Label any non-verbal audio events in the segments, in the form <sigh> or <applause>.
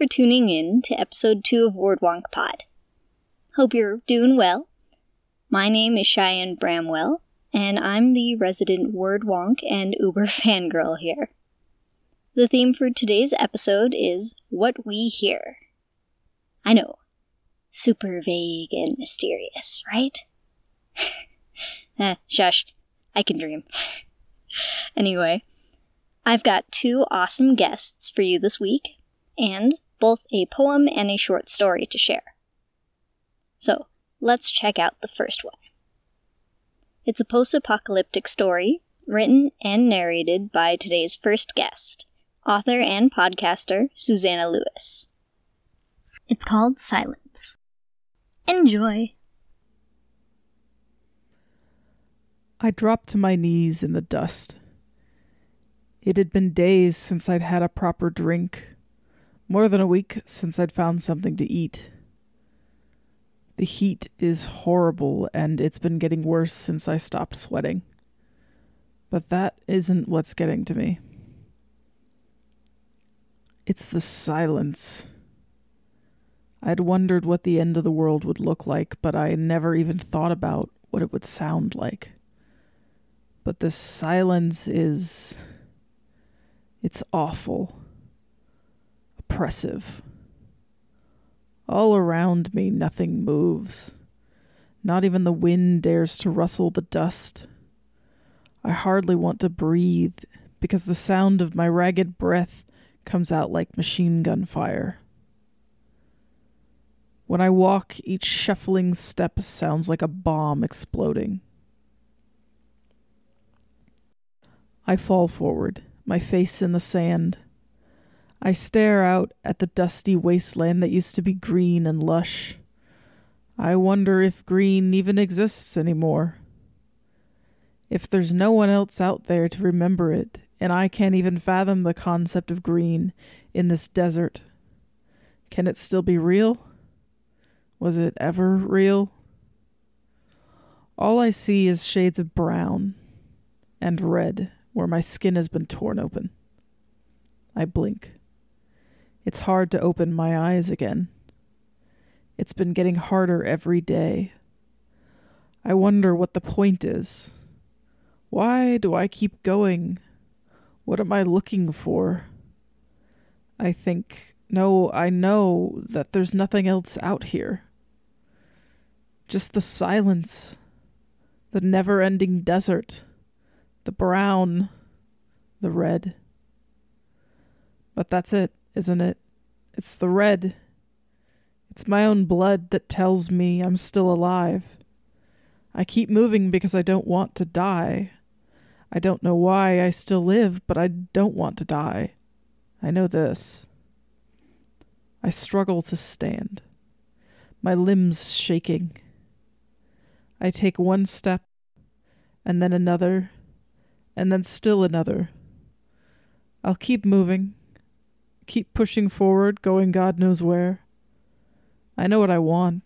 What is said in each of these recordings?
For tuning in to episode 2 of Word Wonk Pod. Hope you're doing well. My name is Cheyenne Bramwell, and I'm the resident Word Wonk and Uber <laughs> fangirl here. The theme for today's episode is What We Hear. I know, super vague and mysterious, right? <laughs> eh, shush, I can dream. <laughs> anyway, I've got two awesome guests for you this week, and both a poem and a short story to share. So, let's check out the first one. It's a post apocalyptic story written and narrated by today's first guest, author and podcaster Susanna Lewis. It's called Silence. Enjoy! I dropped to my knees in the dust. It had been days since I'd had a proper drink, more than a week since I'd found something to eat. The heat is horrible, and it's been getting worse since I stopped sweating. But that isn't what's getting to me. It's the silence. I'd wondered what the end of the world would look like, but I never even thought about what it would sound like. But the silence is. It's awful. Oppressive. All around me, nothing moves. Not even the wind dares to rustle the dust. I hardly want to breathe because the sound of my ragged breath comes out like machine gun fire. When I walk, each shuffling step sounds like a bomb exploding. I fall forward, my face in the sand. I stare out at the dusty wasteland that used to be green and lush. I wonder if green even exists anymore. If there's no one else out there to remember it, and I can't even fathom the concept of green in this desert, can it still be real? Was it ever real? All I see is shades of brown and red where my skin has been torn open. I blink. It's hard to open my eyes again. It's been getting harder every day. I wonder what the point is. Why do I keep going? What am I looking for? I think, no, I know that there's nothing else out here. Just the silence, the never ending desert, the brown, the red. But that's it isn't it? It's the red. It's my own blood that tells me I'm still alive. I keep moving because I don't want to die. I don't know why I still live, but I don't want to die. I know this. I struggle to stand, my limbs shaking. I take one step, and then another, and then still another. I'll keep moving keep pushing forward, going God knows where. I know what I want.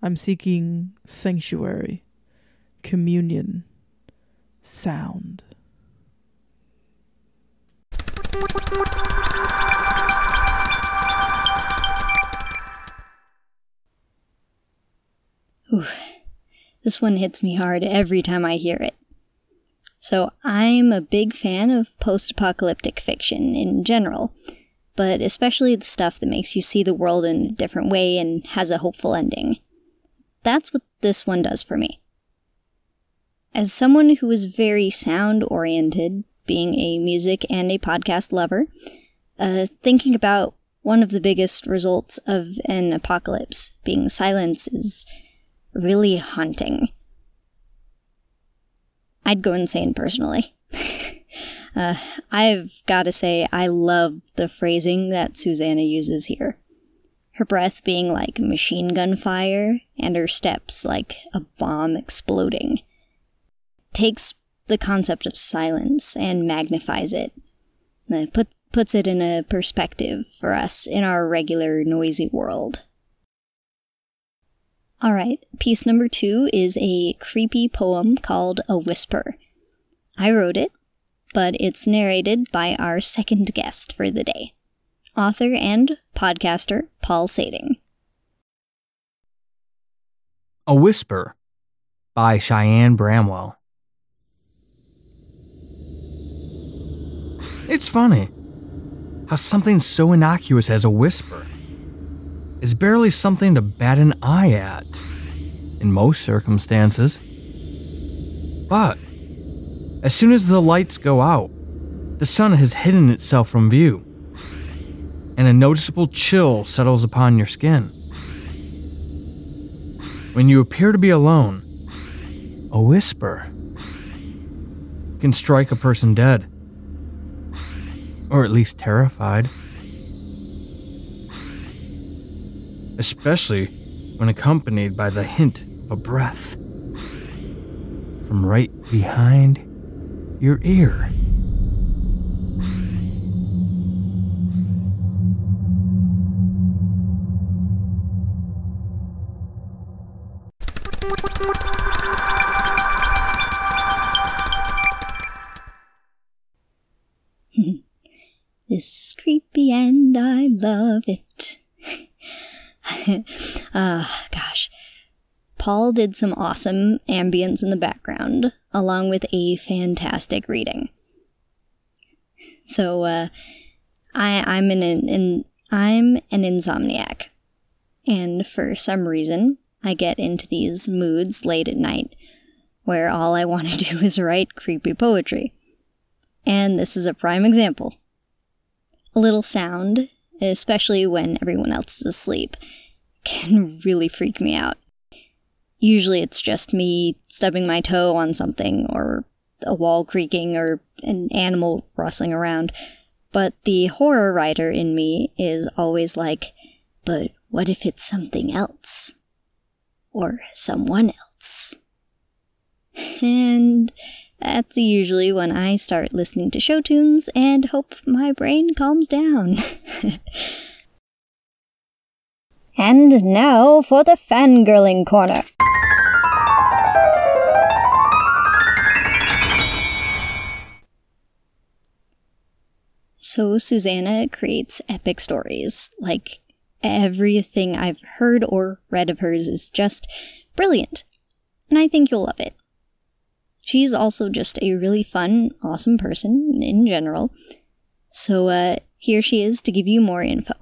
I'm seeking sanctuary, communion, sound. Ooh, this one hits me hard every time I hear it. So I'm a big fan of post apocalyptic fiction in general, but especially the stuff that makes you see the world in a different way and has a hopeful ending. That's what this one does for me. As someone who is very sound oriented, being a music and a podcast lover, uh, thinking about one of the biggest results of an apocalypse being silence is really haunting. I'd go insane personally. <laughs> uh, I've got to say, I love the phrasing that Susanna uses here. Her breath being like machine gun fire, and her steps like a bomb exploding. Takes the concept of silence and magnifies it. Uh, put, puts it in a perspective for us in our regular noisy world. All right, piece number two is a creepy poem called A Whisper. I wrote it, but it's narrated by our second guest for the day, author and podcaster Paul Sating. A Whisper by Cheyenne Bramwell. It's funny how something so innocuous as a whisper is barely something to bat an eye at in most circumstances. But as soon as the lights go out, the sun has hidden itself from view, and a noticeable chill settles upon your skin. When you appear to be alone, a whisper can strike a person dead, or at least terrified. Especially when accompanied by the hint of a breath from right behind your ear. <laughs> This is creepy and I love it. Uh, <laughs> gosh. Paul did some awesome ambience in the background, along with a fantastic reading. So, uh, I, I'm an, an, I'm an insomniac. And for some reason, I get into these moods late at night where all I want to <laughs> do is write creepy poetry. And this is a prime example. A little sound, especially when everyone else is asleep, can really freak me out. Usually it's just me stubbing my toe on something, or a wall creaking, or an animal rustling around. But the horror writer in me is always like, but what if it's something else? Or someone else? <laughs> And that's usually when I start listening to show tunes and hope my brain calms down. <laughs> and now for the fangirling corner. So Susanna creates epic stories. Like everything I've heard or read of hers is just brilliant. And I think you'll love it. She's also just a really fun, awesome person in general. So uh, here she is to give you more info.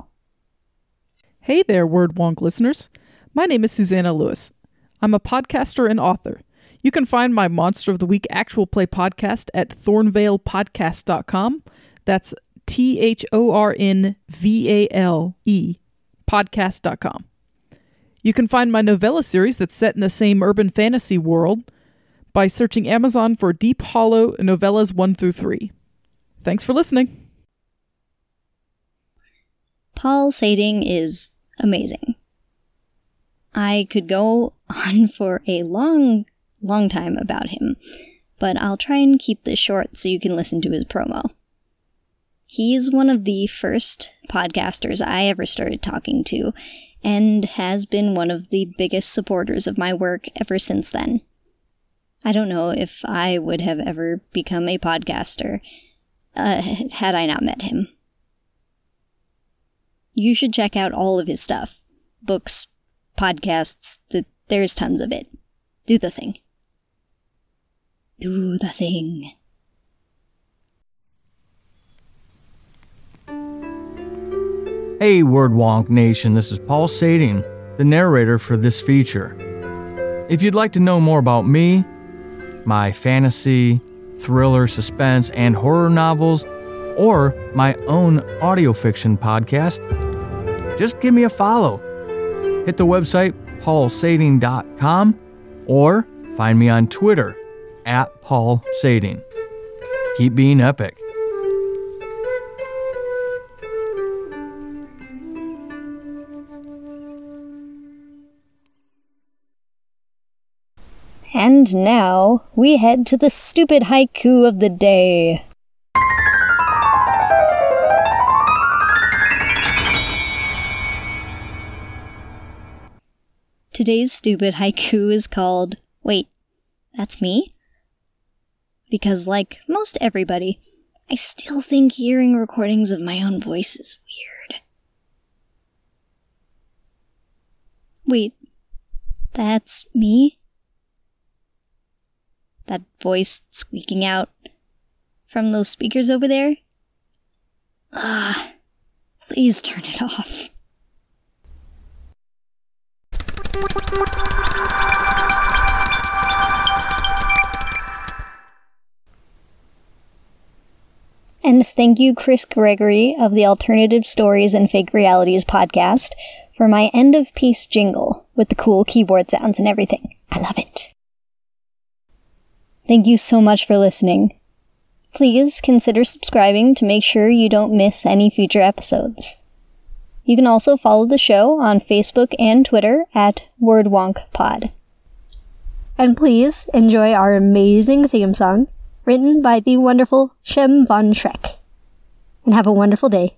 Hey there, Word Wonk listeners. My name is Susanna Lewis. I'm a podcaster and author. You can find my Monster of the Week actual play podcast at thornvalepodcast.com. That's T H O R N V A L E podcast.com. You can find my novella series that's set in the same urban fantasy world by searching Amazon for Deep Hollow Novellas 1 through 3. Thanks for listening. Paul Sating is amazing. I could go <laughs> on for a long, long time about him, but I'll try and keep this short so you can listen to his promo. He's one of the first podcasters I ever started talking to, and has been one of the biggest supporters of my work ever since then. I don't know if I would have ever become a podcaster uh, had I not met him. You should check out all of his stuff books, podcasts, the, there's tons of it. Do the thing. Do the thing. Hey, Word Wonk Nation, this is Paul Sating, the narrator for this feature. If you'd like to know more about me, my fantasy, thriller, suspense, and horror novels, or my own audio fiction podcast, just give me a follow. Hit the website paulsating.com or find me on Twitter at Paul Sating. Keep being epic. And now we head to the stupid haiku of the day. Today's stupid haiku is called Wait, That's Me? Because, like most everybody, I still think hearing recordings of my own voice is weird. Wait, that's me? That voice squeaking out from those speakers over there? Ah, please turn it off. And thank you, Chris Gregory of the Alternative Stories and Fake Realities podcast, for my end of piece jingle with the cool keyboard sounds and everything. I love it. Thank you so much for listening. Please consider subscribing to make sure you don't miss any future episodes. You can also follow the show on Facebook and Twitter at WordWonkPod. And please enjoy our amazing theme song written by the wonderful Shem Von Schreck. And have a wonderful day.